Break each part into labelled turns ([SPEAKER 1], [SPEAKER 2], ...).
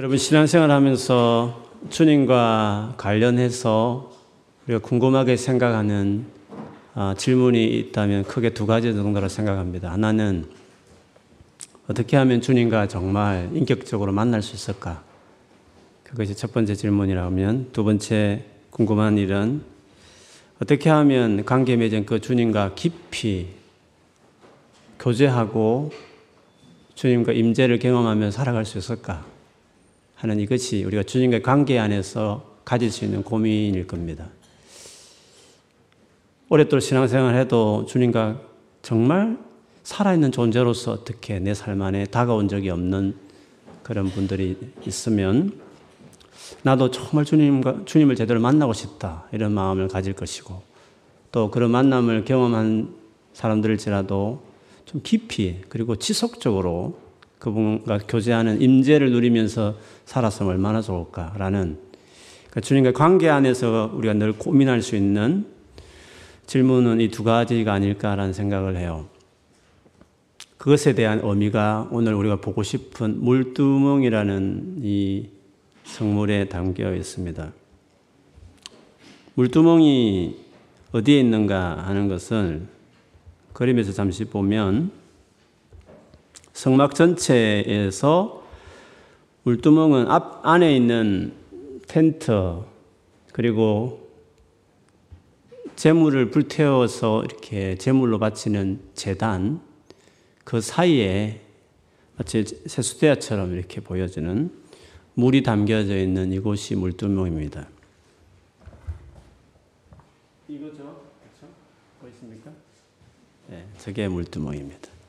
[SPEAKER 1] 여러분 신앙생활 하면서 주님과 관련해서 우리가 궁금하게 생각하는 아, 질문이 있다면 크게 두 가지 정도로 생각합니다. 하나는 어떻게 하면 주님과 정말 인격적으로 만날 수 있을까? 그것이 첫 번째 질문이라면 두 번째 궁금한 일은 어떻게 하면 관계 맺은 그 주님과 깊이 교제하고 주님과 임재를 경험하며 살아갈 수 있을까 하는 이것이 우리가 주님과의 관계 안에서 가질 수 있는 고민일 겁니다. 오랫동안 신앙생활 해도 주님과 정말 살아있는 존재로서 어떻게 내 삶 안에 다가온 적이 없는 그런 분들이 있으면 나도 정말 주님과, 주님을 제대로 만나고 싶다. 이런 마음을 가질 것이고 또 그런 만남을 경험한 사람들일지라도 좀 깊이 그리고 지속적으로 그분과 교제하는 임재를 누리면서 살았으면 얼마나 좋을까라는 그러니까 주님과 관계 안에서 우리가 늘 고민할 수 있는 질문은 이 두 가지가 아닐까라는 생각을 해요. 그것에 대한 의미가 오늘 우리가 보고 싶은 물두멍이라는 이 성물에 담겨 있습니다. 물두멍이 어디에 있는가 하는 것을 그림에서 잠시 보면 성막 전체에서 물두멍은 앞 안에 있는 텐트 그리고 재물을 불태워서 이렇게 재물로 바치는 재단 그 사이에 마치 세수대야처럼 이렇게 보여지는 물이 담겨져 있는 이곳이 물두멍입니다. 이거죠? 그렇죠? 보이십니까? 네, 저게 물두멍입니다.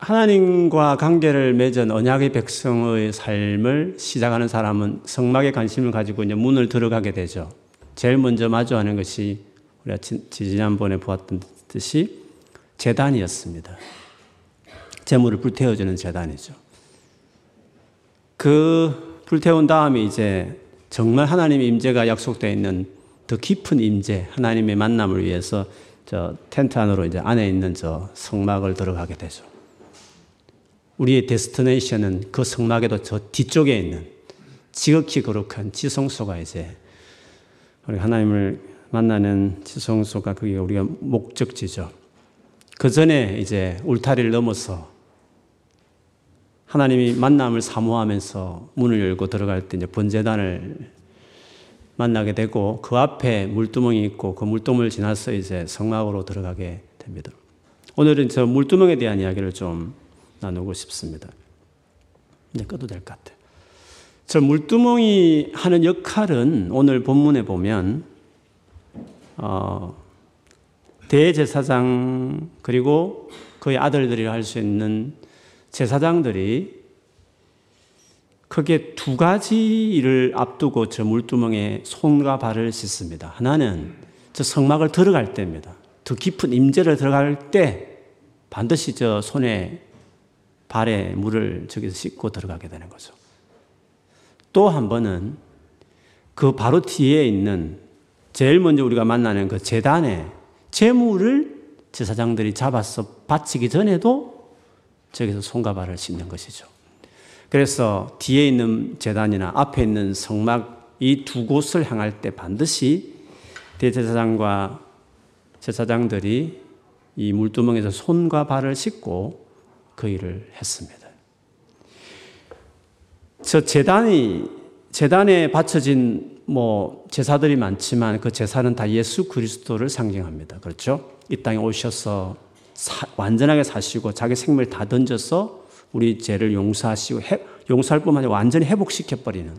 [SPEAKER 1] 하나님과 관계를 맺은 언약의 백성의 삶을 시작하는 사람은 성막에 관심을 가지고 이제 문을 들어가게 되죠. 제일 먼저 마주하는 것이 우리가 지난번에 보았던 듯이 재단이었습니다. 재물을 불태워주는 재단이죠. 그 불태운 다음에 이제 정말 하나님의 임재가 약속되어 있는 더 깊은 임재, 하나님의 만남을 위해서 저 텐트 안으로 이제 안에 있는 저 성막을 들어가게 되죠. 우리의 데스티네이션은 그 성막에도 저 뒤쪽에 있는 지극히 거룩한 지성소가 이제 우리 하나님을 만나는 지성소가 그게 우리가 목적지죠. 그 전에 이제 울타리를 넘어서 하나님이 만남을 사모하면서 문을 열고 들어갈 때 이제 번제단을 만나게 되고 그 앞에 물두멍이 있고 그 물두멍을 지나서 이제 성막으로 들어가게 됩니다. 오늘은 저 물두멍에 대한 이야기를 좀 나누고 싶습니다. 이제 꺼도 될 것 같아요. 저 물두멍이 하는 역할은 오늘 본문에 보면 어, 대제사장 그리고 그의 아들들이 할수 있는 제사장들이 크게 두 가지 일을 앞두고 저 물두멍에 손과 발을 씻습니다. 하나는 저 성막을 들어갈 때입니다. 더 깊은 임재를 들어갈 때 반드시 저 손에 발에 물을 저기서 씻고 들어가게 되는 거죠. 또 한 번은 그 바로 뒤에 있는 제일 먼저 우리가 만나는 그 재단에 재물을 제사장들이 잡아서 바치기 전에도 저기서 손과 발을 씻는 것이죠. 그래서 뒤에 있는 재단이나 앞에 있는 성막 이 두 곳을 향할 때 반드시 대제사장과 제사장들이 이 물두멍에서 손과 발을 씻고 그 일을 했습니다. 저 재단이 재단에 바쳐진 뭐 제사들이 많지만 그 제사는 다 예수 그리스도를 상징합니다. 그렇죠? 이 땅에 오셔서 사, 완전하게 사시고 자기 생명을 다 던져서 우리 죄를 용서하시고 해, 용서할 뿐만 아니라 완전히 회복시켜 버리는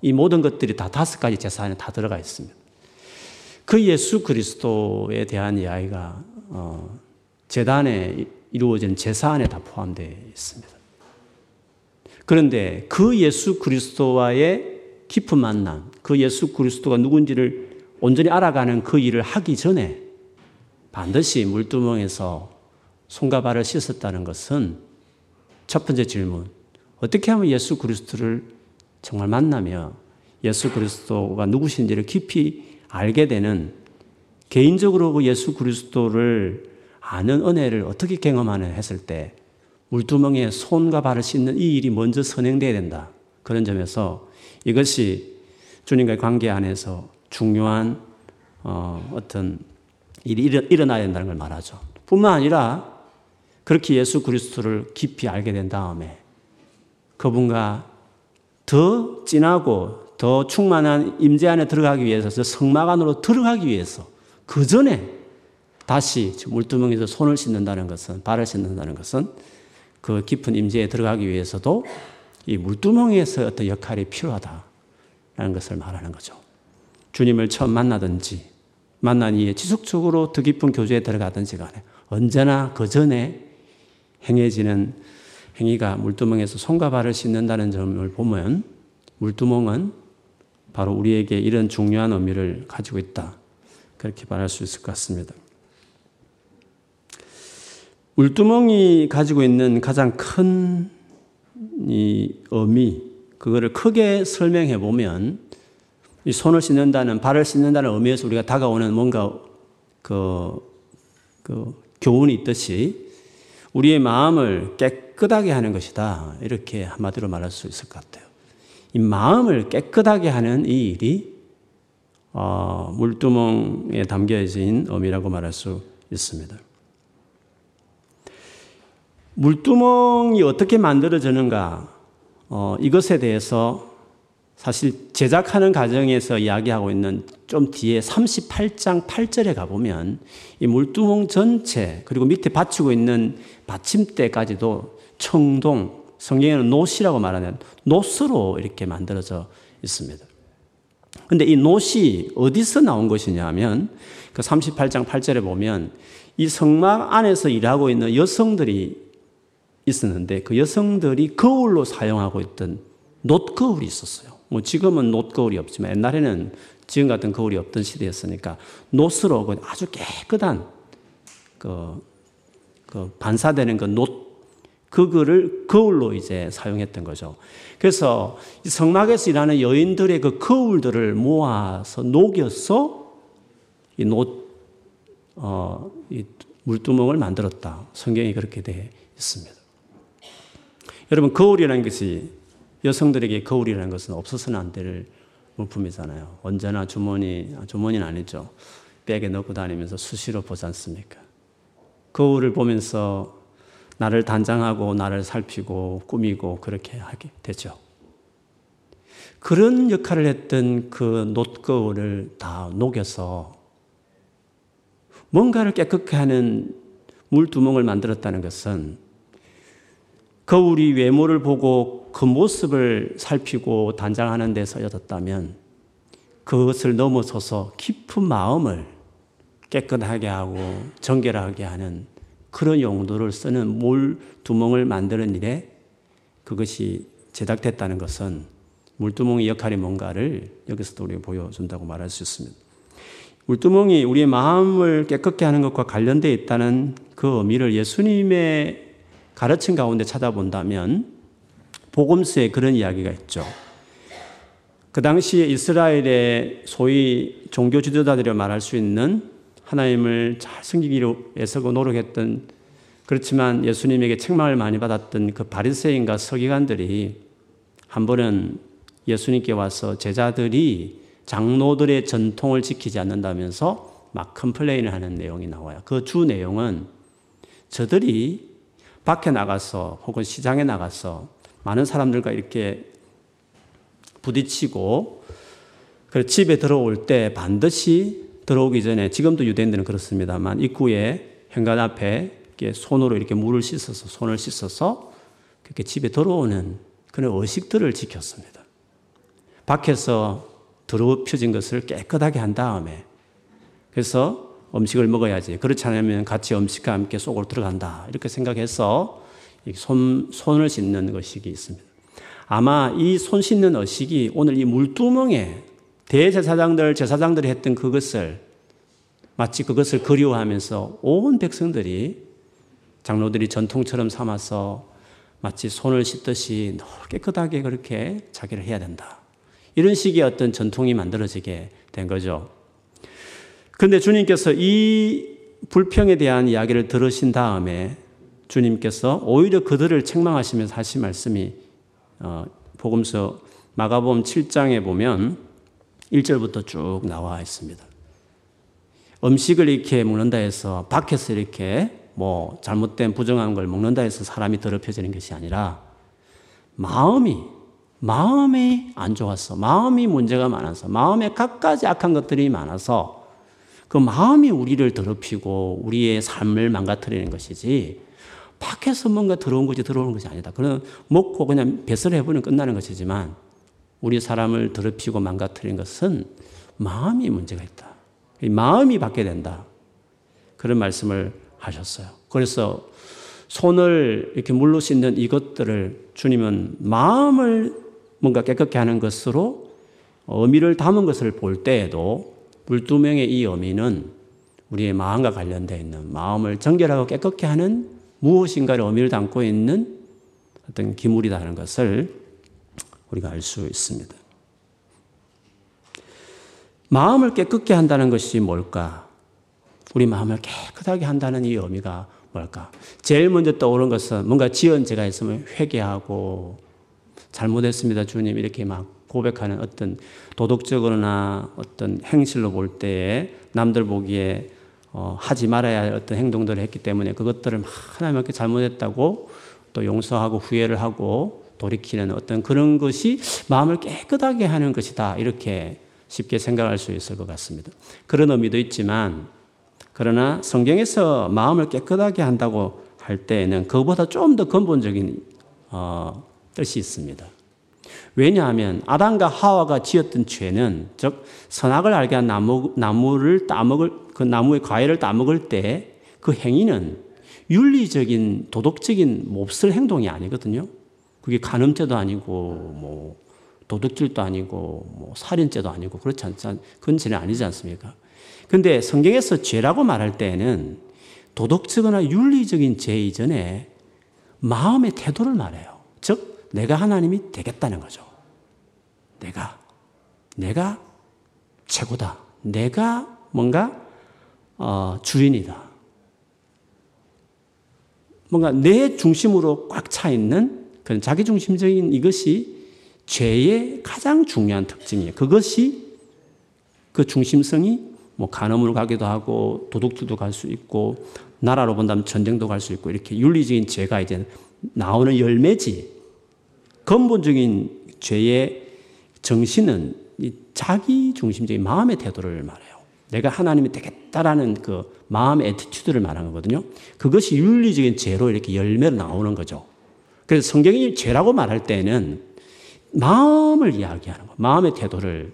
[SPEAKER 1] 이 모든 것들이 다 다섯 가지 제사 안에 다 들어가 있습니다. 그 예수 그리스도에 대한 이야기가 어, 재단에 이루어진 제사 안에 다 포함되어 있습니다. 그런데 그 예수 그리스도와의 깊은 만남, 그 예수 그리스도가 누군지를 온전히 알아가는 그 일을 하기 전에 반드시 물두멍에서 손과 발을 씻었다는 것은 첫 번째 질문. 어떻게 하면 예수 그리스도를 정말 만나며 예수 그리스도가 누구신지를 깊이 알게 되는 개인적으로 그 예수 그리스도를 아는 은혜를 어떻게 경험하는 했을 때 물두멍에 손과 발을 씻는 이 일이 먼저 선행돼야 된다. 그런 점에서 이것이 주님과의 관계 안에서 중요한 어, 어떤 일이 일어나야 된다는 걸 말하죠. 뿐만 아니라 그렇게 예수 그리스도를 깊이 알게 된 다음에 그분과 더 진하고 더 충만한 임재 안에 들어가기 위해서 성막 안으로 들어가기 위해서 그 전에 다시 물두멍에서 손을 씻는다는 것은 발을 씻는다는 것은 그 깊은 임재에 들어가기 위해서도 이 물두멍에서 어떤 역할이 필요하다라는 것을 말하는 거죠. 주님을 처음 만나든지 만난 이에 지속적으로 더 깊은 교제에 들어가든지 간에 언제나 그 전에 행해지는 행위가 물두멍에서 손과 발을 씻는다는 점을 보면 물두멍은 바로 우리에게 이런 중요한 의미를 가지고 있다. 그렇게 말할 수 있을 것 같습니다. 물두멍이 가지고 있는 가장 큰 이 의미, 그거를 크게 설명해 보면 이 손을 씻는다는, 발을 씻는다는 의미에서 우리가 다가오는 뭔가 그, 그 교훈이 있듯이 우리의 마음을 깨끗하게 하는 것이다. 이렇게 한마디로 말할 수 있을 것 같아요. 이 마음을 깨끗하게 하는 이 일이 어, 물두멍에 담겨진 의미라고 말할 수 있습니다. 물두멍이 어떻게 만들어지는가, 어, 이것에 대해서 사실 제작하는 과정에서 이야기하고 있는 좀 뒤에 38장 8절에 가보면 이 물두멍 전체, 그리고 밑에 받치고 있는 받침대까지도 청동, 성경에는 노시라고 말하는 노스로 이렇게 만들어져 있습니다. 근데 이 노시 어디서 나온 것이냐 하면 그 38장 8절에 보면 이 성막 안에서 일하고 있는 여성들이 있었는데 그 여성들이 거울로 사용하고 있던 놋 거울이 있었어요. 뭐 지금은 놋 거울이 없지만 옛날에는 지금 같은 거울이 없던 시대였으니까 놋으로 그 아주 깨끗한 그, 그 반사되는 그 놋, 그거를 거울로 이제 사용했던 거죠. 그래서 성막에서 일하는 여인들의 그 거울들을 모아서 녹여서 이 놋, 어, 이 물두멍을 만들었다. 성경이 그렇게 되어 있습니다. 여러분, 거울이라는 것이 여성들에게 거울이라는 것은 없어서는 안 될 물품이잖아요. 언제나 주머니, 아, 주머니는 아니죠. 백에 넣고 다니면서 수시로 보지 않습니까? 거울을 보면서 나를 단장하고 나를 살피고 꾸미고 그렇게 하게 되죠. 그런 역할을 했던 그 놋거울을 다 녹여서 뭔가를 깨끗게 하는 물 두멍을 만들었다는 것은 거울이 외모를 보고 그 모습을 살피고 단장하는 데 쓰여졌다면 그것을 넘어서서 깊은 마음을 깨끗하게 하고 정결하게 하는 그런 용도를 쓰는 물두멍을 만드는 일에 그것이 제작됐다는 것은 물두멍의 역할이 뭔가를 여기서도 우리가 보여준다고 말할 수 있습니다. 물두멍이 우리의 마음을 깨끗게 하는 것과 관련되어 있다는 그 의미를 예수님의 가르침 가운데 찾아본다면 복음서에 그런 이야기가 있죠. 그 당시에 이스라엘의 소위 종교 지도자들이 말할 수 있는 하나님을 잘 섬기기 위해서 노력했던 그렇지만 예수님에게 책망을 많이 받았던 그 바리새인과 서기관들이 한 번은 예수님께 와서 제자들이 장로들의 전통을 지키지 않는다면서 막 컴플레인을 하는 내용이 나와요. 그 주 내용은 저들이 밖에 나가서 혹은 시장에 나가서 많은 사람들과 이렇게 부딪히고 그 집에 들어올 때 반드시 들어오기 전에 지금도 유대인들은 그렇습니다만 입구에 현관 앞에 이렇게 손으로 이렇게 물을 씻어서 손을 씻어서 그렇게 집에 들어오는 그런 의식들을 지켰습니다. 밖에서 더럽혀진 것을 깨끗하게 한 다음에 그래서 음식을 먹어야지. 그렇지 않으면 같이 음식과 함께 속으로 들어간다. 이렇게 생각해서 손, 손을 씻는 의식이 있습니다. 아마 이 손 씻는 의식이 오늘 이 물두멍에 대제사장들, 제사장들이 했던 그것을 마치 그것을 그리워하면서 온 백성들이 장로들이 전통처럼 삼아서 마치 손을 씻듯이 깨끗하게 그렇게 자기를 해야 된다. 이런 식의 어떤 전통이 만들어지게 된 거죠. 그런데 주님께서 이 불평에 대한 이야기를 들으신 다음에 주님께서 오히려 그들을 책망하시면서 하신 말씀이 어, 복음서 마가복음 7장에 보면 1절부터 쭉 나와 있습니다. 음식을 이렇게 먹는다 해서 밖에서 이렇게 뭐 잘못된 부정한 걸 먹는다 해서 사람이 더럽혀지는 것이 아니라 마음이 마음이 안 좋았어. 마음이 문제가 많아서 마음에 갖가지 악한 것들이 많아서 그 마음이 우리를 더럽히고 우리의 삶을 망가뜨리는 것이지 밖에서 뭔가 들어온 것이 들어오는 것이 아니다. 그런 먹고 그냥 배설을 해보면 끝나는 것이지만 우리 사람을 더럽히고 망가뜨리는 것은 마음이 문제가 있다. 마음이 받게 된다. 그런 말씀을 하셨어요. 그래서 손을 이렇게 물로 씻는 이것들을 주님은 마음을 뭔가 깨끗게 하는 것으로 의미를 담은 것을 볼 때에도 물두명의 이 의미는 우리의 마음과 관련되어 있는 마음을 정결하고 깨끗게 하는 무엇인가를 의미를 담고 있는 어떤 기물이라는 것을 우리가 알 수 있습니다. 마음을 깨끗게 한다는 것이 뭘까? 우리 마음을 깨끗하게 한다는 이 의미가 뭘까? 제일 먼저 떠오른 것은 뭔가 지은 죄가 있으면 회개하고 잘못했습니다, 주님. 이렇게 막 고백하는 어떤 도덕적으로나 어떤 행실로 볼 때에 남들 보기에 어, 하지 말아야 할 어떤 행동들을 했기 때문에 그것들을 하나님께 잘못했다고 또 용서하고 후회를 하고 돌이키는 어떤 그런 것이 마음을 깨끗하게 하는 것이다. 이렇게 쉽게 생각할 수 있을 것 같습니다. 그런 의미도 있지만 그러나 성경에서 마음을 깨끗하게 한다고 할 때에는 그보다 좀 더 근본적인 어, 뜻이 있습니다. 왜냐하면 아담과 하와가 지었던 죄는 즉 선악을 알게 한 나무 나무를 따먹을 그 나무의 과일을 따먹을 때 그 행위는 윤리적인 도덕적인 몹쓸 행동이 아니거든요. 그게 간음죄도 아니고 뭐 도둑질도 아니고 뭐 살인죄도 아니고 그렇지 않지 그건 죄는 아니지 않습니까? 근데 성경에서 죄라고 말할 때에는 도덕적이나 윤리적인 죄 이전에 마음의 태도를 말해요. 즉 내가 하나님이 되겠다는 거죠. 내가 내가 최고다. 내가 뭔가 어, 주인이다. 뭔가 내 중심으로 꽉 차 있는 그런 자기 중심적인 이것이 죄의 가장 중요한 특징이에요. 그것이 그 중심성이 뭐 간음으로 가기도 하고 도둑질도 갈 수 있고 나라로 본다면 전쟁도 갈 수 있고 이렇게 윤리적인 죄가 이제 나오는 열매지. 근본적인 죄의 정신은 이 자기 중심적인 마음의 태도를 말해요. 내가 하나님이 되겠다라는 그 마음의 attitude를 말하는 거거든요. 그것이 윤리적인 죄로 이렇게 열매로 나오는 거죠. 그래서 성경이 죄라고 말할 때는 마음을 이야기하는 거, 마음의 태도를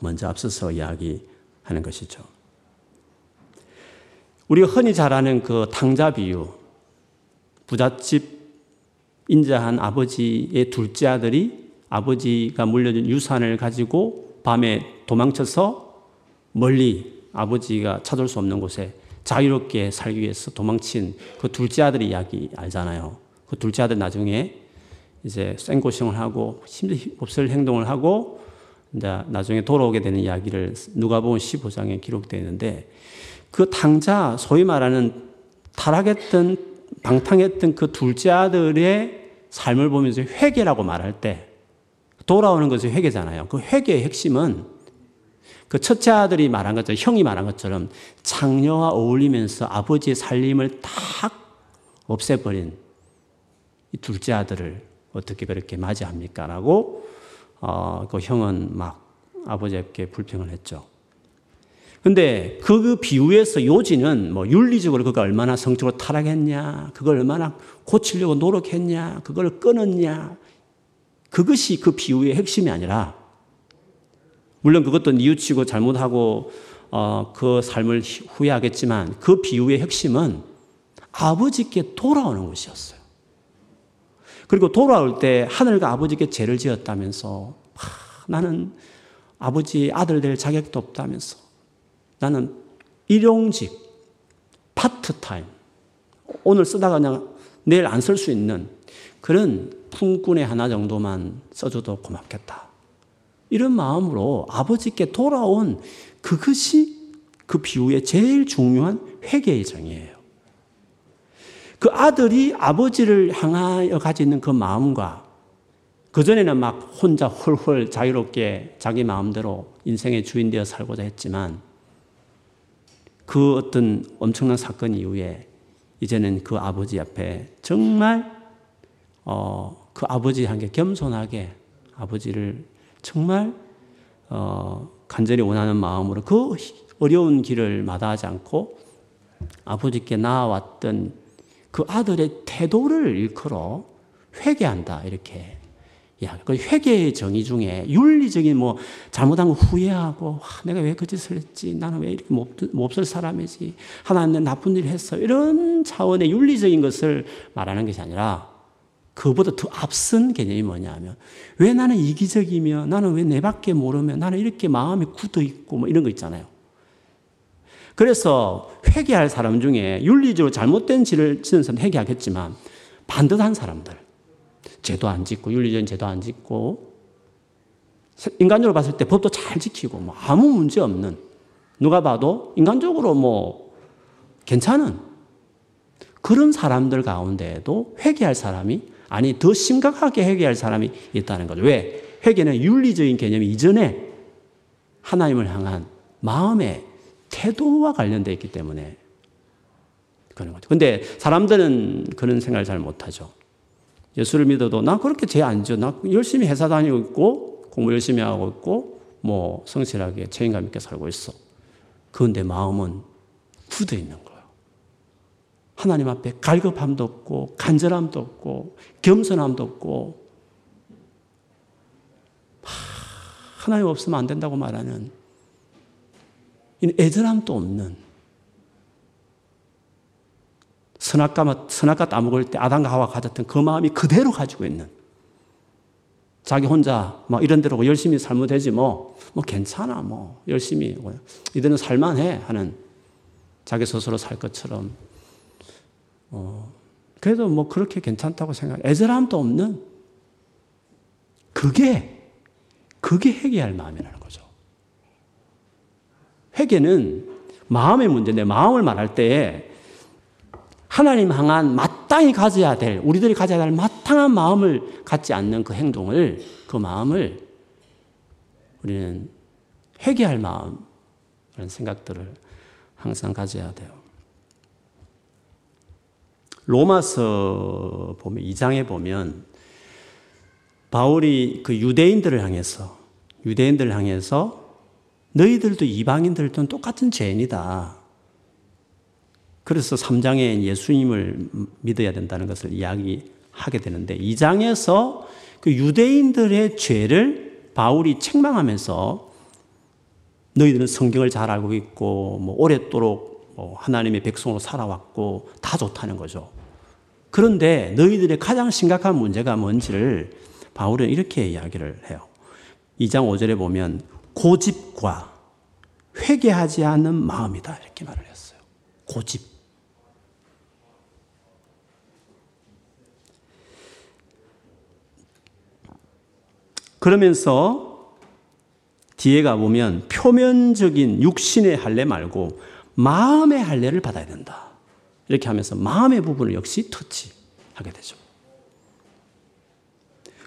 [SPEAKER 1] 먼저 앞서서 이야기하는 것이죠. 우리가 흔히 잘 아는 그 탕자 비유, 부잣집 인자한 아버지의 둘째 아들이 아버지가 물려준 유산을 가지고 밤에 도망쳐서 멀리 아버지가 찾을 수 없는 곳에 자유롭게 살기 위해서 도망친 그 둘째 아들 이야기 알잖아요. 그 둘째 아들 나중에 이제 생고생을 하고 힘들 없을 행동을 하고 이제 나중에 돌아오게 되는 이야기를 누가복음 15장에 기록되어 있는데 그 탕자 소위 말하는 타락했던 방탕했던 그 둘째 아들의 삶을 보면서 회개라고 말할 때 돌아오는 것이 회개잖아요. 그 회개의 핵심은 그 첫째 아들이 말한 것처럼 형이 말한 것처럼 장녀와 어울리면서 아버지의 살림을 탁 없애버린 이 둘째 아들을 어떻게 그렇게 맞이합니까? 라고 어, 그 형은 막 아버지께 불평을 했죠. 근데 그 비유에서 요지는 뭐 윤리적으로 그가 얼마나 성적으로 타락했냐, 그걸 얼마나 고치려고 노력했냐, 그걸 끊었냐, 그것이 그 비유의 핵심이 아니라, 물론 그것도 뉘우치고 잘못하고 어, 그 삶을 후회하겠지만 그 비유의 핵심은 아버지께 돌아오는 것이었어요. 그리고 돌아올 때 하늘과 아버지께 죄를 지었다면서 하, 나는 아버지 아들 될 자격도 없다면서 나는 일용직 파트타임 오늘 쓰다가 그냥 내일 안 쓸 수 있는 그런 품꾼의 하나 정도만 써줘도 고맙겠다. 이런 마음으로 아버지께 돌아온 그것이 그 비유의 제일 중요한 회개의 정이에요. 그 아들이 아버지를 향하여 가지고 있는 그 마음과 그전에는 막 혼자 홀홀 자유롭게 자기 마음대로 인생의 주인 되어 살고자 했지만 그 어떤 엄청난 사건 이후에 이제는 그 아버지 앞에 정말 어, 그 아버지 한게 겸손하게 아버지를 정말 어, 간절히 원하는 마음으로 그 어려운 길을 마다하지 않고 아버지께 나아왔던 그 아들의 태도를 일컬어 회개한다 이렇게 야, 그 회개의 정의 중에 윤리적인 뭐 잘못한 거 후회하고 와, 내가 왜 그 짓을 했지? 나는 왜 이렇게 몹쓸 사람이지? 하나님 나쁜 일을 했어. 이런 차원의 윤리적인 것을 말하는 것이 아니라 그보다 더 앞선 개념이 뭐냐면 왜 나는 이기적이며 나는 왜 내밖에 모르며 나는 이렇게 마음이 굳어 있고 뭐 이런 거 있잖아요. 그래서 회개할 사람 중에 윤리적으로 잘못된 죄를 지는 사람 회개하겠지만 반듯한 사람들 죄도 안 짓고 윤리적인 죄도 안 짓고 인간적으로 봤을 때 법도 잘 지키고 뭐 아무 문제 없는 누가 봐도 인간적으로 뭐 괜찮은 그런 사람들 가운데에도 회개할 사람이 아니 더 심각하게 회개할 사람이 있다는 거죠. 왜? 회개는 윤리적인 개념이 이전에 하나님을 향한 마음의 태도와 관련되어 있기 때문에 그런 거죠. 근데 사람들은 그런 생각을 잘 못하죠. 예수를 믿어도 나 그렇게 죄안 져. 나 열심히 회사 다니고 있고 공부 열심히 하고 있고 뭐 성실하게 책임감 있게 살고 있어. 그런데 마음은 굳어 있는 거예요. 하나님 앞에 갈급함도 없고 간절함도 없고 겸손함도 없고 하나님 없으면 안 된다고 말하는 애절함도 없는 선악과, 선악과 따먹을 때 아담과 하와 가졌던 그 마음이 그대로 가지고 있는. 자기 혼자 뭐 이런 대로 열심히 살면 되지 뭐, 뭐 괜찮아 뭐. 열심히. 이들은 살만해 하는 자기 스스로 살 것처럼. 어, 그래도 뭐 그렇게 괜찮다고 생각, 애절함도 없는. 그게, 그게 회개할 마음이라는 거죠. 회개는 마음의 문제인데 마음을 말할 때 하나님 향한 마땅히 가져야 될, 우리들이 가져야 될 마땅한 마음을 갖지 않는 그 행동을, 그 마음을 우리는 회개할 마음, 그런 생각들을 항상 가져야 돼요. 로마서 보면 2장에 보면 바울이 그 유대인들을 향해서 유대인들을 향해서 너희들도 이방인들도 똑같은 죄인이다. 그래서 3장에 예수님을 믿어야 된다는 것을 이야기하게 되는데 2장에서 그 유대인들의 죄를 바울이 책망하면서 너희들은 성경을 잘 알고 있고 뭐 오랫도록 뭐 하나님의 백성으로 살아왔고 다 좋다는 거죠. 그런데 너희들의 가장 심각한 문제가 뭔지를 바울은 이렇게 이야기를 해요. 2장 5절에 보면 고집과 회개하지 않는 마음이다. 이렇게 말을 했어요. 고집. 그러면서 뒤에 가보면 표면적인 육신의 할례 말고 마음의 할례를 받아야 된다. 이렇게 하면서 마음의 부분을 역시 터치하게 되죠.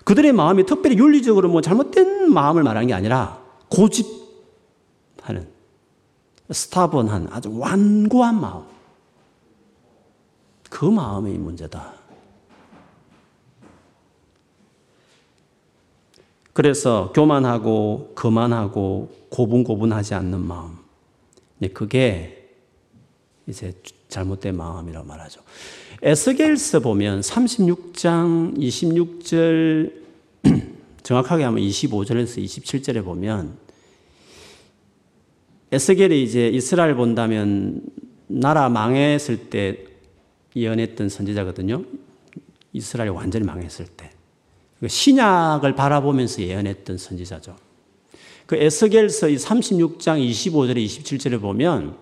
[SPEAKER 1] 그들의 마음이 특별히 윤리적으로 뭐 잘못된 마음을 말하는 게 아니라 고집하는 스타번한 아주 완고한 마음. 그 마음이 문제다. 그래서 교만하고 거만하고 고분고분하지 않는 마음. 그게 이제 잘못된 마음이라고 말하죠. 에스겔서 보면 36장 26절 정확하게 하면 25절에서 27절에 보면 에스겔이 이제 이스라엘 본다면 나라 망했을 때 예언했던 선지자거든요. 이스라엘이 완전히 망했을 때. 그 신약을 바라보면서 예언했던 선지자죠. 그 에스겔서 36장 25절에 27절에 보면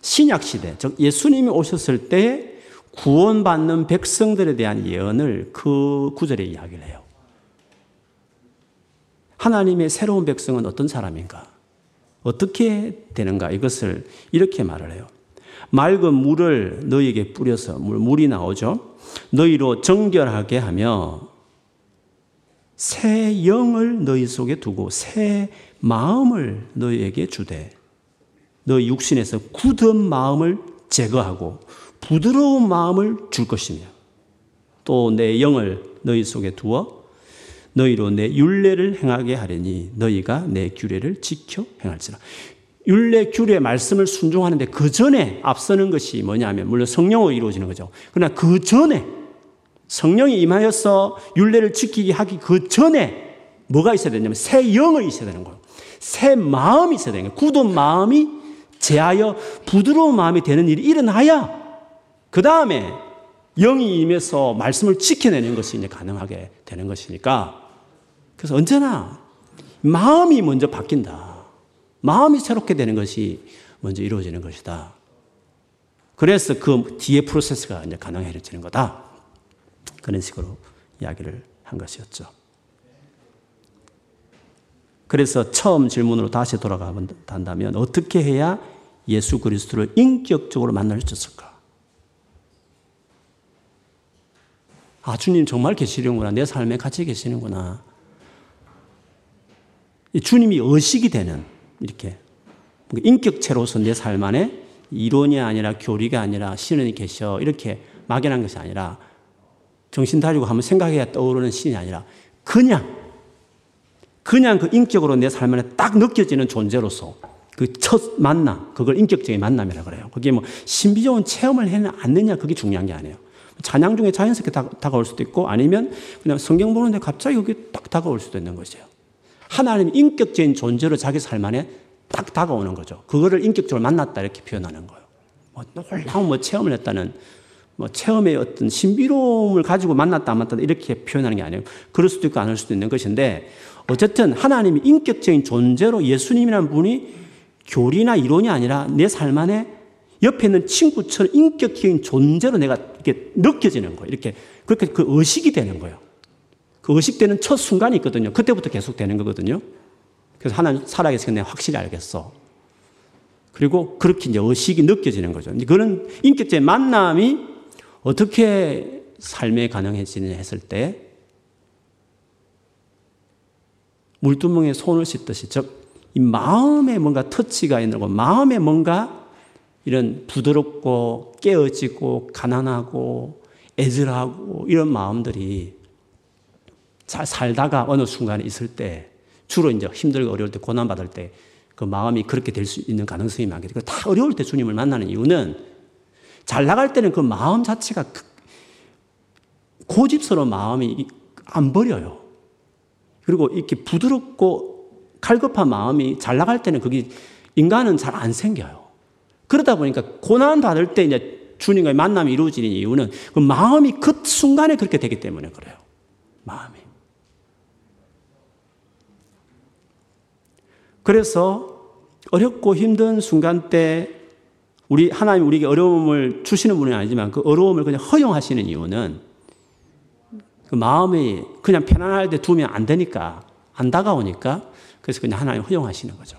[SPEAKER 1] 신약 시대, 즉 예수님이 오셨을 때 구원받는 백성들에 대한 예언을 그 구절에 이야기를 해요. 하나님의 새로운 백성은 어떤 사람인가? 어떻게 되는가? 이것을 이렇게 말을 해요. 맑은 물을 너희에게 뿌려서 물, 물이 나오죠. 너희로 정결하게 하며 새 영을 너희 속에 두고 새 마음을 너희에게 주되 너희 육신에서 굳은 마음을 제거하고 부드러운 마음을 줄 것이며 또 내 영을 너희 속에 두어 너희로 내 윤례를 행하게 하려니 너희가 내 규례를 지켜 행할지라. 율례 규례 말씀을 순종하는데 그 전에 앞서는 것이 뭐냐면 물론 성령으로 이루어지는 거죠. 그러나 그 전에 성령이 임하여서 율례를 지키게 하기 그 전에 뭐가 있어야 되냐면 새 영이 있어야 되는 거예요. 새 마음이 있어야 되는 거예요. 굳은 마음이 제하여 부드러운 마음이 되는 일이 일어나야 그 다음에 영이 임해서 말씀을 지켜내는 것이 이제 가능하게 되는 것이니까 그래서 언제나 마음이 먼저 바뀐다. 마음이 새롭게 되는 것이 먼저 이루어지는 것이다. 그래서 그 뒤에 프로세스가 이제 가능해지는 거다. 그런 식으로 이야기를 한 것이었죠. 그래서 처음 질문으로 다시 돌아간다면 어떻게 해야 예수 그리스도를 인격적으로 만날 수 있을까? 아, 주님 정말 계시는구나. 내 삶에 같이 계시는구나. 주님이 의식이 되는 이렇게 인격체로서 내 삶 안에 이론이 아니라 교리가 아니라 신은이 계셔 이렇게 막연한 것이 아니라 정신 다리고 한번 생각해야 떠오르는 신이 아니라 그냥 그냥 그 인격으로 내 삶 안에 딱 느껴지는 존재로서 그 첫 만남 그걸 인격적인 만남이라 그래요. 그게 뭐 신비적인 체험을 해는 않느냐 그게 중요한 게 아니에요. 찬양 중에 자연스럽게 다, 가올 수도 있고 아니면 그냥 성경 보는데 갑자기 그게 딱 다가올 수도 있는 것이에요. 하나님 인격적인 존재로 자기 삶 안에 딱 다가오는 거죠. 그거를 인격적으로 만났다 이렇게 표현하는 거예요. 뭐 놀라운 뭐 체험을 했다는 뭐 체험의 어떤 신비로움을 가지고 만났다 안 만났다 이렇게 표현하는 게 아니에요. 그럴 수도 있고 아닐 수도 있는 것인데 어쨌든 하나님이 인격적인 존재로 예수님이라는 분이 교리나 이론이 아니라 내 삶 안에 옆에 있는 친구처럼 인격적인 존재로 내가 이렇게 느껴지는 거예요. 이렇게 그렇게 그 의식이 되는 거예요. 그 의식되는 첫 순간이 있거든요. 그때부터 계속 되는 거거든요. 그래서 하나님 살아계신 내가 확실히 알겠어. 그리고 그렇게 이제 의식이 느껴지는 거죠. 그런 인격적인 만남이 어떻게 삶에 가능해지느냐 했을 때 물두멍에 손을 씻듯이 즉 이 마음에 뭔가 터치가 있는 거 마음에 뭔가 이런 부드럽고 깨어지고 가난하고 애절하고 이런 마음들이 잘 살다가 어느 순간에 있을 때 주로 이제 힘들고 어려울 때 고난 받을 때 그 마음이 그렇게 될 수 있는 가능성이 많게 되고 다 어려울 때 주님을 만나는 이유는 잘 나갈 때는 그 마음 자체가 그 고집스러운 마음이 안 버려요. 그리고 이렇게 부드럽고 칼급한 마음이 잘 나갈 때는 그게 인간은 잘 안 생겨요. 그러다 보니까 고난 받을 때 이제 주님과의 만남이 이루어지는 이유는 그 마음이 그 순간에 그렇게 되기 때문에 그래요. 마음이. 그래서 어렵고 힘든 순간 때 우리 하나님 우리에게 어려움을 주시는 분은 아니지만 그 어려움을 그냥 허용하시는 이유는 그 마음이 그냥 편안할 때 두면 안 되니까 안 다가오니까 그래서 그냥 하나님 허용하시는 거죠.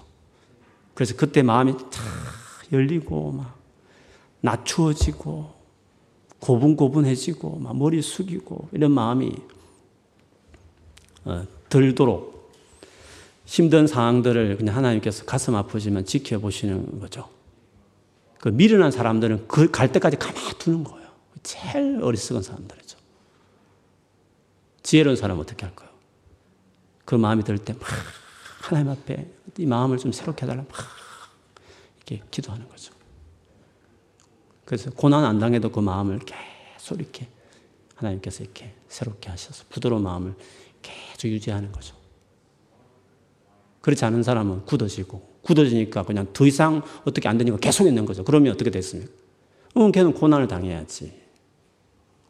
[SPEAKER 1] 그래서 그때 마음이 탁 열리고 막 낮추어지고 고분고분해지고 막 머리 숙이고 이런 마음이 어, 들도록 힘든 상황들을 그냥 하나님께서 가슴 아프지만 지켜보시는 거죠. 그 미련한 사람들은 그 갈 때까지 가만히 두는 거예요. 제일 어리석은 사람들이죠. 지혜로운 사람은 어떻게 할까요? 그 마음이 들 때 막 하나님 앞에 이 마음을 좀 새롭게 해달라 막 이렇게 기도하는 거죠. 그래서 고난 안 당해도 그 마음을 계속 이렇게 하나님께서 이렇게 새롭게 하셔서 부드러운 마음을 계속 유지하는 거죠. 그렇지 않은 사람은 굳어지고 굳어지니까 그냥 더 이상 어떻게 안 되니까 계속 있는 거죠. 그러면 어떻게 됐습니까? 그럼 걔는 고난을 당해야지.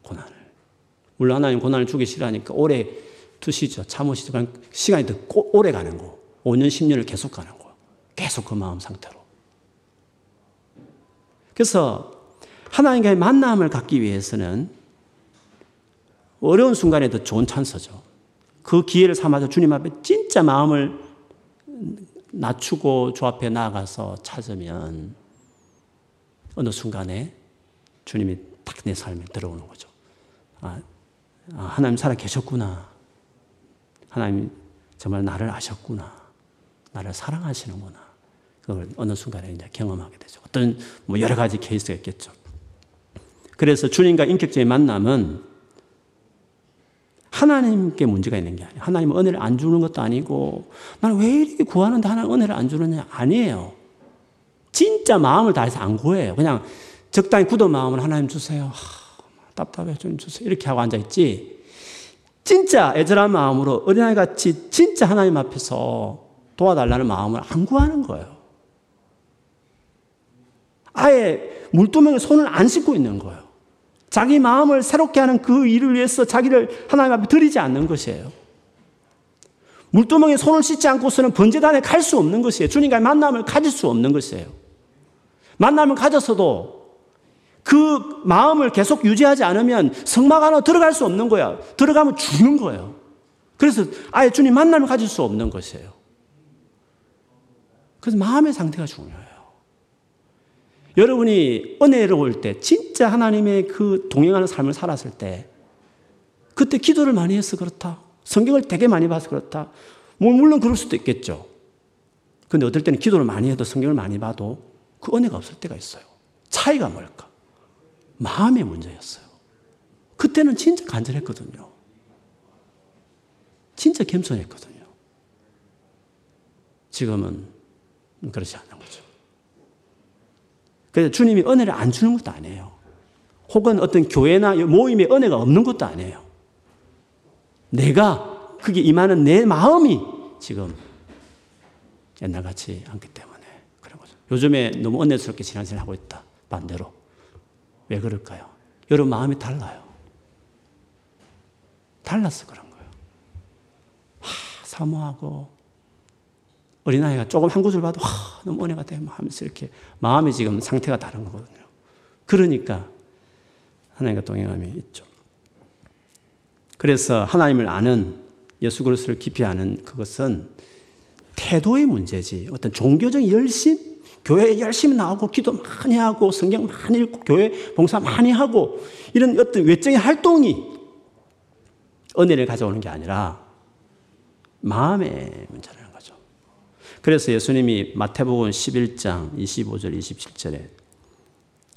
[SPEAKER 1] 고난을. 물론 하나님 고난을 주기 싫어하니까 오래 두시죠. 참으시죠. 시간이 더 오래 가는 거. 5년, 10년을 계속 가는 거. 계속 그 마음 상태로. 그래서 하나님과의 만남을 갖기 위해서는 어려운 순간에도 좋은 찬스죠. 그 기회를 삼아서 주님 앞에 진짜 마음을 낮추고 주 앞에 나가서 찾으면 어느 순간에 주님이 딱 내 삶에 들어오는 거죠. 아, 아, 하나님 살아 계셨구나. 하나님 정말 나를 아셨구나. 나를 사랑하시는구나. 그걸 어느 순간에 이제 경험하게 되죠. 어떤 뭐 여러 가지 케이스가 있겠죠. 그래서 주님과 인격적인 만남은 하나님께 문제가 있는 게 아니에요. 하나님은 은혜를 안 주는 것도 아니고 나는 왜 이렇게 구하는데 하나님 은혜를 안 주느냐 아니에요. 진짜 마음을 다해서 안 구해요. 그냥 적당히 굳은 마음을 하나님 주세요. 하, 답답해 좀 주세요. 이렇게 하고 앉아 있지. 진짜 애절한 마음으로 어린아이 같이 진짜 하나님 앞에서 도와달라는 마음을 안 구하는 거예요. 아예 물두멍에 손을 안 씻고 있는 거예요. 자기 마음을 새롭게 하는 그 일을 위해서 자기를 하나님 앞에 드리지 않는 것이에요. 물두멍에 손을 씻지 않고서는 번제단에 갈 수 없는 것이에요. 주님과의 만남을 가질 수 없는 것이에요. 만남을 가졌어도 그 마음을 계속 유지하지 않으면 성막 안으로 들어갈 수 없는 거야. 들어가면 죽는 거예요. 그래서 아예 주님 만남을 가질 수 없는 것이에요. 그래서 마음의 상태가 중요해요. 여러분이 은혜로울 때, 진짜 하나님의 그 동행하는 삶을 살았을 때, 그때 기도를 많이 해서 그렇다. 성경을 되게 많이 봐서 그렇다. 뭐, 물론 그럴 수도 있겠죠. 근데 어떨 때는 기도를 많이 해도 성경을 많이 봐도 그 은혜가 없을 때가 있어요. 차이가 뭘까? 마음의 문제였어요. 그때는 진짜 간절했거든요. 진짜 겸손했거든요. 지금은 그렇지 않는 거죠. 그래서 주님이 은혜를 안 주는 것도 아니에요. 혹은 어떤 교회나 모임에 은혜가 없는 것도 아니에요. 내가 그게 임하는 내 마음이 지금 옛날 같지 않기 때문에 그런 거죠. 요즘에 너무 은혜스럽게 신앙생활 하고 있다. 반대로. 왜 그럴까요? 여러분 마음이 달라요. 달라서 그런 거예요. 하, 사모하고 어린아이가 조금 한 구절 봐도 하, 너무 은혜가 돼 하면서 이렇게 마음이 지금 상태가 다른 거거든요. 그러니까 하나님과 동행함이 있죠. 그래서 하나님을 아는 예수 그리스도를 깊이 아는 그것은 태도의 문제지 어떤 종교적인 열심, 교회에 열심히 나오고 기도 많이 하고 성경 많이 읽고 교회 봉사 많이 하고 이런 어떤 외적인 활동이 은혜를 가져오는 게 아니라 마음의 문제라 그래서 예수님이 마태복음 11장 25절 27절에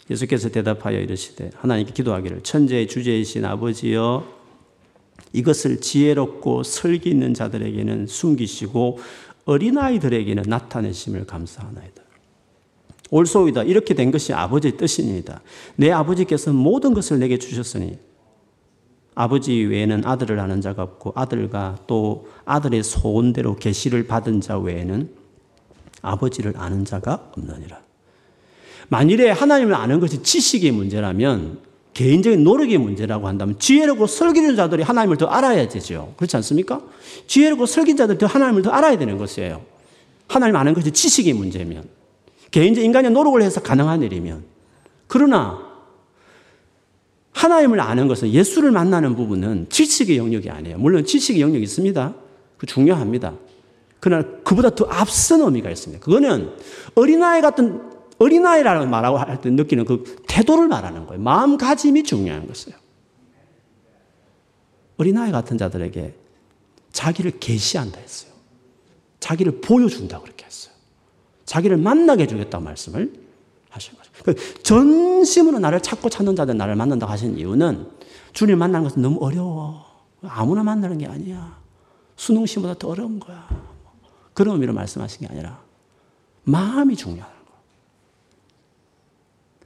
[SPEAKER 1] 예수께서 대답하여 이르시되 하나님께 기도하기를 천재의 주제이신 아버지여 이것을 지혜롭고 설기 있는 자들에게는 숨기시고 어린아이들에게는 나타내심을 감사하나이다. 올소이다. 이렇게 된 것이 아버지의 뜻입니다. 내 아버지께서 모든 것을 내게 주셨으니 아버지 외에는 아들을 아는 자가 없고 아들과 또 아들의 소원대로 계시를 받은 자 외에는 아버지를 아는 자가 없느니라. 만일에 하나님을 아는 것이 지식의 문제라면 개인적인 노력의 문제라고 한다면 지혜롭고 설기는 자들이 하나님을 더 알아야 되죠. 그렇지 않습니까? 지혜롭고 설긴 자들이 더 하나님을 더 알아야 되는 것이에요. 하나님 아는 것이 지식의 문제면 개인적 인간의 노력을 해서 가능한 일이면 그러나 하나님을 아는 것은 예수를 만나는 부분은 지식의 영역이 아니에요. 물론 지식의 영역이 있습니다. 그 중요합니다. 그러나 그보다 더 앞선 의미가 있습니다. 그거는 어린아이 같은 어린아이라는 말하고 할 때 느끼는 그 태도를 말하는 거예요. 마음가짐이 중요한 것이에요. 어린아이 같은 자들에게 자기를 계시한다 했어요. 자기를 보여준다 그렇게 했어요. 자기를 만나게 해주겠다고 말씀을 하신. 그 전심으로 나를 찾고 찾는 자들 나를 만난다고 하신 이유는 주님 만나는 것은 너무 어려워. 아무나 만나는 게 아니야. 수능 시보다 더 어려운 거야. 그런 의미로 말씀하신 게 아니라 마음이 중요하다는 거.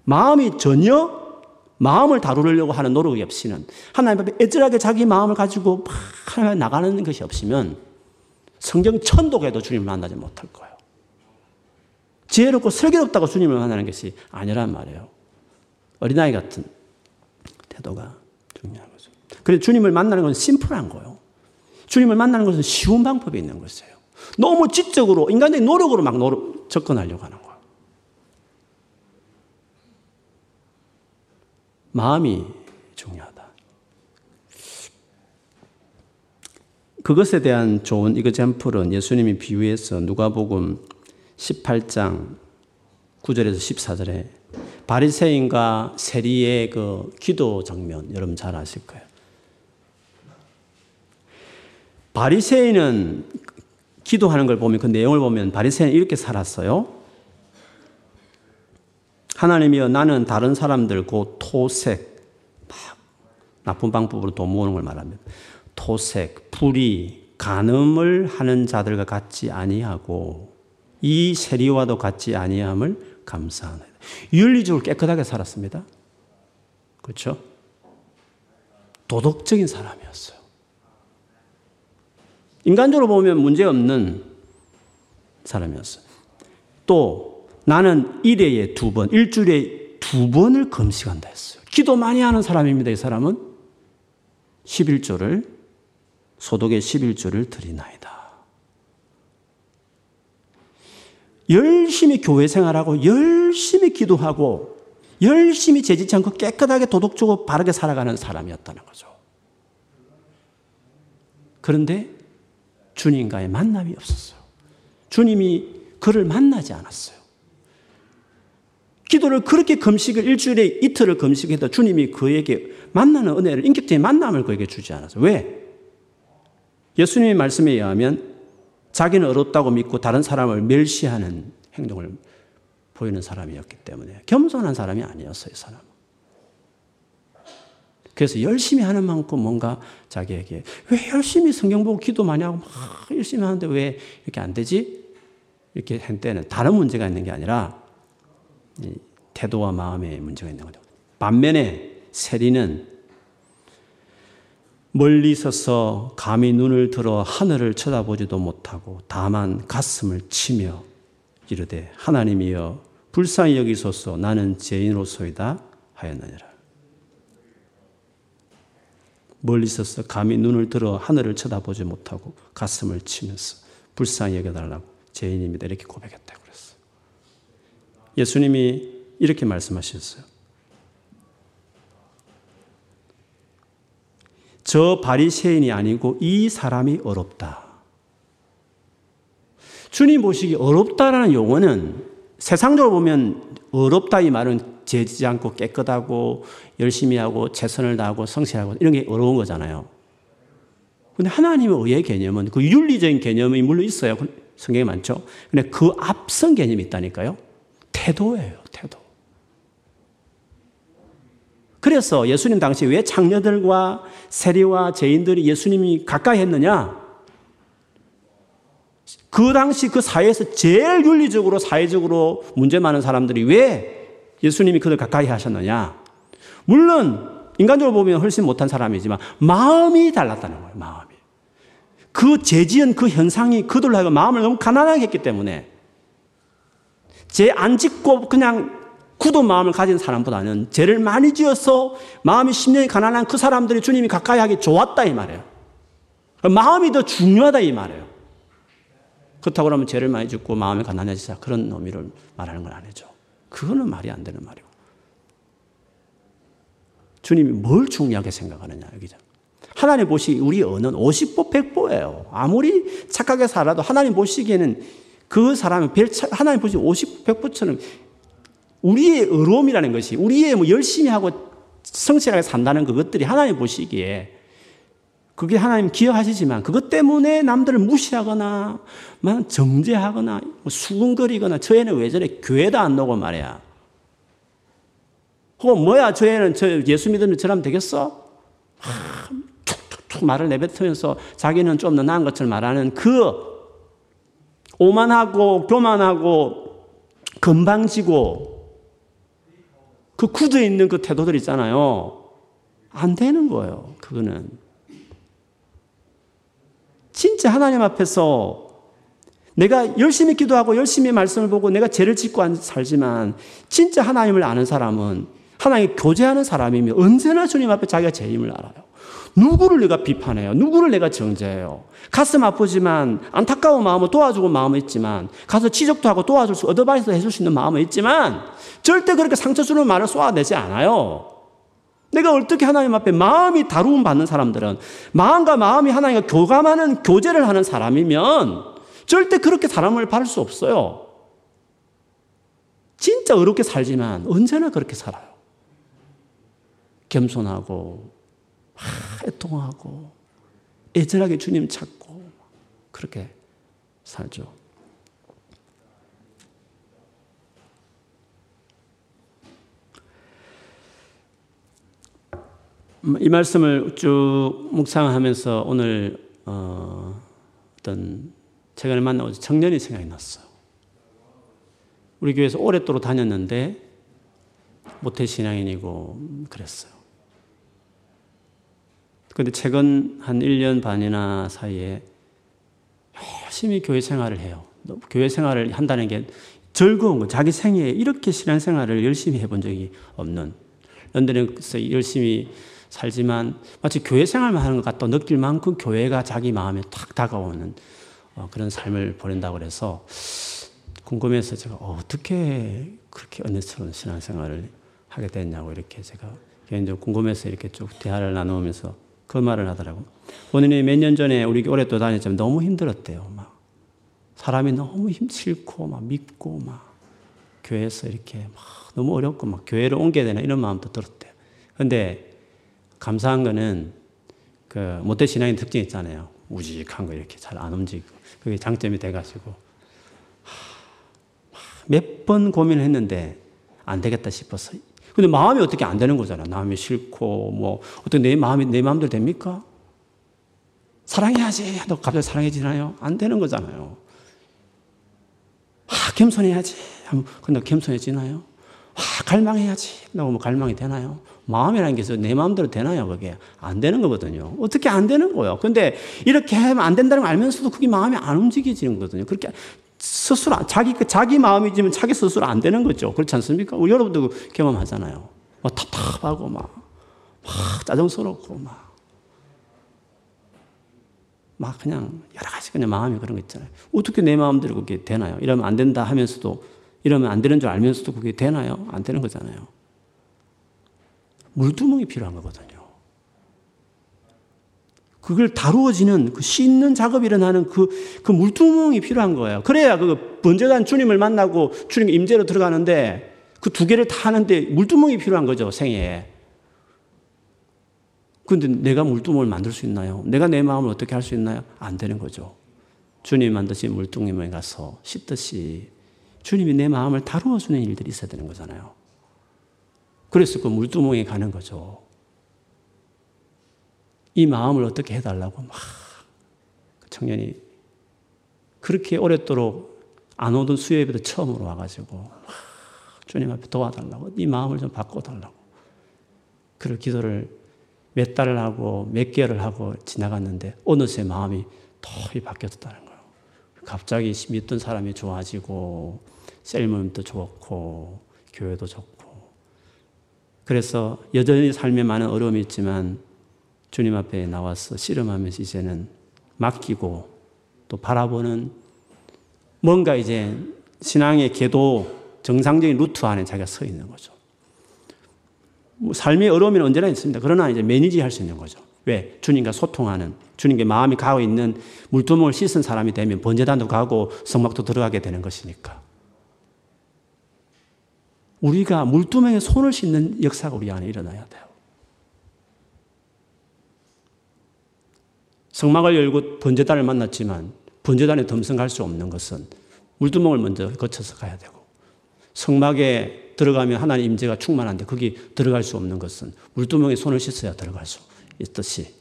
[SPEAKER 1] 마음이 전혀 마음을 다루려고 하는 노력이 없이는 하나님 앞에 애절하게 자기 마음을 가지고 막 나가는 것이 없으면 성경 천독에도 주님을 만나지 못할 거예요. 지혜롭고 설계롭다고 주님을 만나는 것이 아니란 말이에요. 어린아이 같은 태도가 중요한 거죠. 그래서 주님을 만나는 것은 심플한 거예요. 주님을 만나는 것은 쉬운 방법이 있는 것이에요. 너무 지적으로, 인간적인 노력으로 막 노력, 접근하려고 하는 거예요. 마음이 중요하다. 그것에 대한 좋은 이그젠플은 예수님이 비유해서 누가복음 18장 9절에서 14절에 바리새인과 세리의 그 기도 장면 여러분 잘 아실 거예요. 바리새인은 기도하는 걸 보면 그 내용을 보면 바리새인은 이렇게 살았어요. 하나님이여 나는 다른 사람들 곧 토색 나쁜 방법으로 돈 모으는 걸 말합니다. 토색, 불의, 간음을 하는 자들과 같지 아니하고 이 세리와도 같지 아니함을 감사하나이다. 윤리적으로 깨끗하게 살았습니다. 그렇죠? 도덕적인 사람이었어요. 인간적으로 보면 문제없는 사람이었어요. 또 나는 일회에 두 번, 일주일에 두 번을 금식한다 했어요. 기도 많이 하는 사람입니다. 이 사람은 11조를 소독의 11조를 드리나이다. 열심히 교회 생활하고 열심히 기도하고 열심히 재지치 않고 깨끗하게 도덕적으로 바르게 살아가는 사람이었다는 거죠. 그런데 주님과의 만남이 없었어요. 주님이 그를 만나지 않았어요. 기도를 그렇게 금식을 일주일에 이틀을 금식해도 주님이 그에게 만나는 은혜를 인격적인 만남을 그에게 주지 않았어요. 왜? 예수님의 말씀에 의하면 자기는 어렵다고 믿고 다른 사람을 멸시하는 행동을 보이는 사람이었기 때문에 겸손한 사람이 아니었어요, 이 사람은. 그래서 열심히 하는 만큼 뭔가 자기에게 왜 열심히 성경 보고 기도 많이 하고 막 열심히 하는데 왜 이렇게 안 되지? 이렇게 한 때는 다른 문제가 있는 게 아니라 태도와 마음에 문제가 있는 거죠. 반면에 세리는 멀리 서서 감히 눈을 들어 하늘을 쳐다보지도 못하고 다만 가슴을 치며 이르되 하나님이여 불쌍히 여기소서 나는 죄인으로소이다 하였느니라. 멀리 서서 감히 눈을 들어 하늘을 쳐다보지 못하고 가슴을 치면서 불쌍히 여겨달라고 죄인입니다 이렇게 고백했다고 그랬어요. 예수님이 이렇게 말씀하셨어요. 저 바리새인이 아니고 이 사람이 어렵다. 주님 보시기 어렵다라는 용어는 세상적으로 보면 어렵다 이 말은 재지지 않고 깨끗하고 열심히 하고 최선을 다하고 성실하고 이런 게 어려운 거잖아요. 근데 하나님의 의의 개념은 그 윤리적인 개념이 물론 있어요. 성경에 많죠. 근데 그 앞선 개념이 있다니까요. 태도예요, 태도. 그래서 예수님 당시 왜 창녀들과 세리와 죄인들이 예수님이 가까이 했느냐? 그 당시 그 사회에서 제일 윤리적으로 사회적으로 문제 많은 사람들이 왜 예수님이 그들 가까이 하셨느냐? 물론 인간적으로 보면 훨씬 못한 사람이지만 마음이 달랐다는 거예요. 마음이. 그 죄지은 그 현상이 그들로 하여금 마음을 너무 가난하게 했기 때문에 죄안 짓고 그냥 굳은 마음을 가진 사람보다는 죄를 많이 지어서 마음이 10년이 가난한 그 사람들이 주님이 가까이 하기 좋았다 이 말이에요. 마음이 더 중요하다 이 말이에요. 그렇다고 그러면 죄를 많이 짓고 마음이 가난해지자 그런 의미를 말하는 건 아니죠. 그거는 말이 안 되는 말이고. 주님이 뭘 중요하게 생각하느냐 여기죠. 하나님 보시기 우리 언은 50보 100보예요. 아무리 착하게 살아도 하나님 보시기에는 그 사람은 하나님 보시기 50, 100보처럼 우리의 의로움이라는 것이 우리의 뭐 열심히 하고 성실하게 산다는 그것들이 하나님 보시기에 그게 하나님 기억하시지만 그것 때문에 남들을 무시하거나 정죄하거나 뭐 수근거리거나 저 애는 왜 저래 교회도 안 나고 말이야. 혹은 뭐야 저 애는 저 예수 믿으면 저라면 되겠어? 하, 툭툭툭 말을 내뱉으면서 자기는 좀 더 나은 것처럼 말하는 그 오만하고 교만하고 건방지고 그 굳어 있는 그 태도들 있잖아요. 안 되는 거예요. 그거는. 진짜 하나님 앞에서 내가 열심히 기도하고 열심히 말씀을 보고 내가 죄를 짓고 살지만 진짜 하나님을 아는 사람은 하나님 교제하는 사람이면 언제나 주님 앞에 자기가 죄임을 알아요. 누구를 내가 비판해요? 누구를 내가 정죄해요? 가슴 아프지만 안타까운 마음을 도와주고 마음은 있지만 가서 지적도 하고 도와줄 수 어드바이스 해줄 수 있는 마음은 있지만 절대 그렇게 상처 주는 말을 쏘아내지 않아요. 내가 어떻게 하나님 앞에 마음이 다루음 받는 사람들은 마음과 마음이 하나님과 교감하는 교제를 하는 사람이면 절대 그렇게 사람을 바를 수 없어요. 진짜 어렵게 살지만 언제나 그렇게 살아요. 겸손하고, 애통하고, 애절하게 주님 찾고, 그렇게 살죠. 음, 이 말씀을 쭉 묵상하면서 오늘 어, 떤 최근에 만나고 청년이 생각이 났어요. 우리 교회에서 오랫도록 다녔는데 모태신앙인이고 그랬어요. 근데 최근 한 1년 반이나 사이에 열심히 교회 생활을 해요. 교회 생활을 한다는 게 즐거운 거. 자기 생애에 이렇게 신앙생활을 열심히 해본 적이 없는 런던에서 열심히 살지만 마치 교회 생활만 하는 것 같다 느낄 만큼 교회가 자기 마음에 탁 다가오는 어, 그런 삶을 보낸다고 그래서 궁금해서 제가 어, 떻게 그렇게 은혜스러운 신앙생활을 하게 됐냐고 이렇게 제가 개인적으로 궁금해서 이렇게 쭉 대화를 나누면서 그 말을 하더라고. 본인이 몇 년 전에 우리 오래 또 다녔지만 너무 힘들었대요. 막 사람이 너무 힘 싫고 막 믿고 막 교회에서 이렇게 막 너무 어렵고 막 교회를 옮겨야 되나 이런 마음도 들었대요. 근데 감사한 거는 그 모태 신앙의 특징 있잖아요. 우직한 거 이렇게 잘 안 움직이고 그게 장점이 돼가지고 몇 번 고민을 했는데 안 되겠다 싶어서 근데 마음이 어떻게 안 되는 거잖아. 마음이 싫고 뭐 어떻게 내 마음이 내 마음대로 됩니까? 사랑해야지. 너 갑자기 사랑해지나요? 안 되는 거잖아요. 아, 겸손해야지. 근데 겸손해지나요? 아, 갈망해야지. 나뭐 갈망이 되나요? 마음이라는 게내 마음대로 되나요? 그게 안 되는 거거든요. 어떻게 안 되는 거예요? 근데 이렇게 하면 안 된다는 걸 알면서도 그게 마음이 안 움직여지는 거거든요. 그렇게 스스로 자기 자기 마음이지만 자기 스스로 안 되는 거죠. 그렇지 않습니까? 여러분도 경험하잖아요. 막 답답하고 막, 막 짜증스럽고 막. 막 그냥 여러 가지 그냥 마음이 그런 거 있잖아요. 어떻게 내 마음대로 그게 되나요? 이러면 안 된다 하면서도 이러면 안 되는 줄 알면서도 그게 되나요? 안 되는 거잖아요. 물두멍이 필요한 거거든요. 그걸 다루어지는 그 씻는 작업이 일어나는 그, 그 물두멍이 필요한 거예요. 그래야 그 번제단 주님을 만나고 주님 임재로 들어가는데 그 두 개를 다 하는데 물두멍이 필요한 거죠, 생애에. 근데 내가 물두멍을 만들 수 있나요? 내가 내 마음을 어떻게 할 수 있나요? 안 되는 거죠. 주님 만드신 물두멍에 가서 씻듯이 주님이 내 마음을 다루어주는 일들이 있어야 되는 거잖아요. 그래서 그 물두멍에 가는 거죠. 이 마음을 어떻게 해달라고 막 그 청년이 그렇게 오랫도록 안 오던 수요예배도 처음으로 와가지고 주님 앞에 도와달라고 이 마음을 좀 바꿔달라고 그런 기도를 몇 달을 하고 몇 개월을 하고 지나갔는데 어느새 마음이 더 바뀌었다는 거예요. 갑자기 믿던 사람이 좋아지고 셀모임도 좋고 교회도 좋고 그래서 여전히 삶에 많은 어려움이 있지만 주님 앞에 나와서 씨름하면서 이제는 맡기고 또 바라보는 뭔가 이제 신앙의 궤도 정상적인 루트 안에 자기가 서 있는 거죠. 뭐 삶의 어려움이 언제나 있습니다. 그러나 이제 매니지 할 수 있는 거죠. 왜? 주님과 소통하는, 주님께 마음이 가고 있는 물두멍을 씻은 사람이 되면 번제단도 가고 성막도 들어가게 되는 것이니까. 우리가 물두멍에 손을 씻는 역사가 우리 안에 일어나야 돼요. 성막을 열고 번제단을 만났지만 번제단에 덤성 갈수 없는 것은 물두멍을 먼저 거쳐서 가야 되고 성막에 들어가면 하나님 임재가 충만한데 거기 들어갈 수 없는 것은 물두멍에 손을 씻어야 들어갈 수 있듯이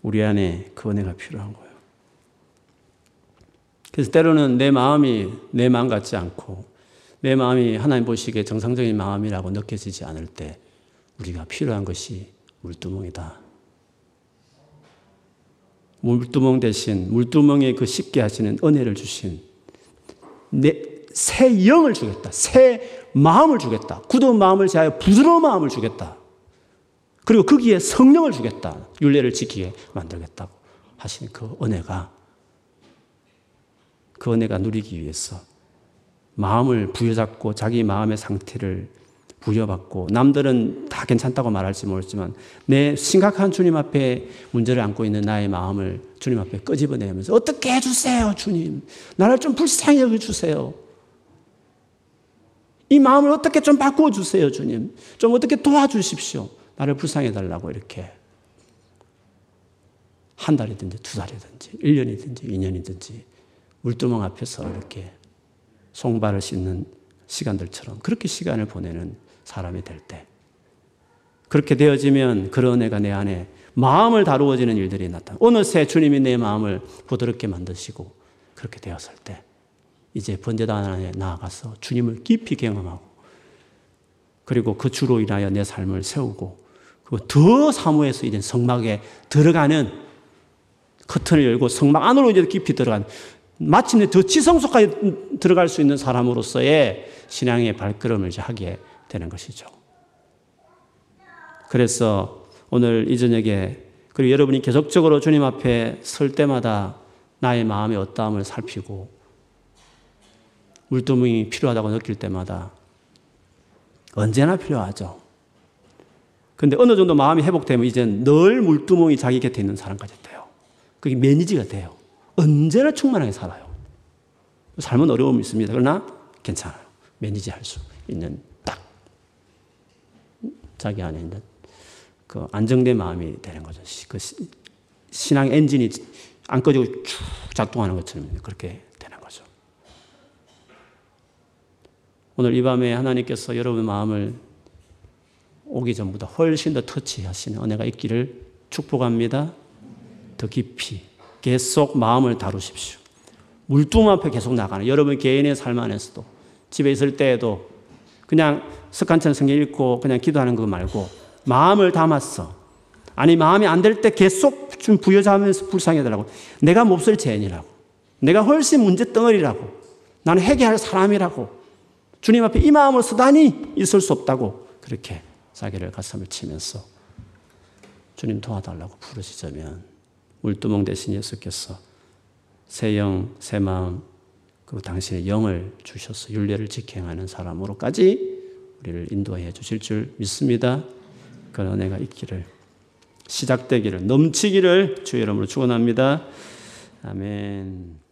[SPEAKER 1] 우리 안에 그 은혜가 필요한 거예요. 그래서 때로는 내 마음이 내 마음 같지 않고 내 마음이 하나님 보시기에 정상적인 마음이라고 느껴지지 않을 때 우리가 필요한 것이 물두멍이다. 물두멍 대신 물두멍에 그 쉽게 하시는 은혜를 주신 내, 새 영을 주겠다. 새 마음을 주겠다. 굳은 마음을 제하여 부드러운 마음을 주겠다. 그리고 거기에 성령을 주겠다. 윤례를 지키게 만들겠다고 하신 그 은혜가 그 은혜가 누리기 위해서 마음을 부여잡고 자기 마음의 상태를 부여받고 남들은 다 괜찮다고 말할지 모르지만 내 심각한 주님 앞에 문제를 안고 있는 나의 마음을 주님 앞에 끄집어내면서 어떻게 해주세요 주님 나를 좀 불쌍히 여겨주세요 이 마음을 어떻게 좀 바꾸어 주세요, 주님. 좀 어떻게 도와주십시오. 나를 불쌍해 달라고 이렇게. 한 달이든지 두 달이든지 1년이든지 2년이든지 물두멍 앞에서 이렇게 송발을 씻는 시간들처럼 그렇게 시간을 보내는 사람이 될 때. 그렇게 되어지면 그런 은혜가 내 안에 마음을 다루어지는 일들이 나타나. 어느새 주님이 내 마음을 부드럽게 만드시고 그렇게 되었을 때 이제 번제단 안에 나아가서 주님을 깊이 경험하고 그리고 그 주로 인하여 내 삶을 세우고 그리고 더 사무해서 이제 성막에 들어가는 커튼을 열고 성막 안으로 이제 깊이 들어간 마침내 더 지성소까지 들어갈 수 있는 사람으로서의 신앙의 발걸음을 하게 되는 것이죠. 그래서 오늘 이 저녁에 그리고 여러분이 계속적으로 주님 앞에 설 때마다 나의 마음의 어떠함을 살피고 물두멍이 필요하다고 느낄 때마다 언제나 필요하죠. 근데 어느 정도 마음이 회복되면 이제 늘 물두멍이 자기 곁에 있는 사람까지 돼요. 그게 매니지가 돼요. 언제나 충만하게 살아요. 삶은 어려움이 있습니다. 그러나 괜찮아요. 매니지 할 수 있는 딱 자기 안에 있는 그 안정된 마음이 되는 거죠. 그 신앙 엔진이 안 꺼지고 쭉 작동하는 것처럼 그렇게 되는 거죠. 오늘 이 밤에 하나님께서 여러분 마음을 오기 전보다 훨씬 더 터치하시는 은혜가 있기를 축복합니다. 더 깊이 계속 마음을 다루십시오. 물뚱 앞에 계속 나가는 여러분 개인의 삶 안에서도 집에 있을 때에도 그냥 습관처럼 성경 읽고 그냥 기도하는 거 말고 마음을 담았어. 아니 마음이 안 될 때 계속 좀 부여잡으면서 불쌍해달라고. 내가 몹쓸 죄인이라고. 내가 훨씬 문제 덩어리라고. 나는 회개할 사람이라고. 주님 앞에 이 마음을 쓰다니 있을 수 없다고. 그렇게 자기를 가슴을 치면서 주님 도와달라고 부르시자면 물두멍 대신 예수께서 새 영, 새 마음, 그 당신의 영을 주셔서 윤례를 지켜하는 사람으로까지 우리를 인도해 주실 줄 믿습니다. 그 은혜가 있기를 시작되기를 넘치기를 주의 이름으로 축원합니다. 아멘.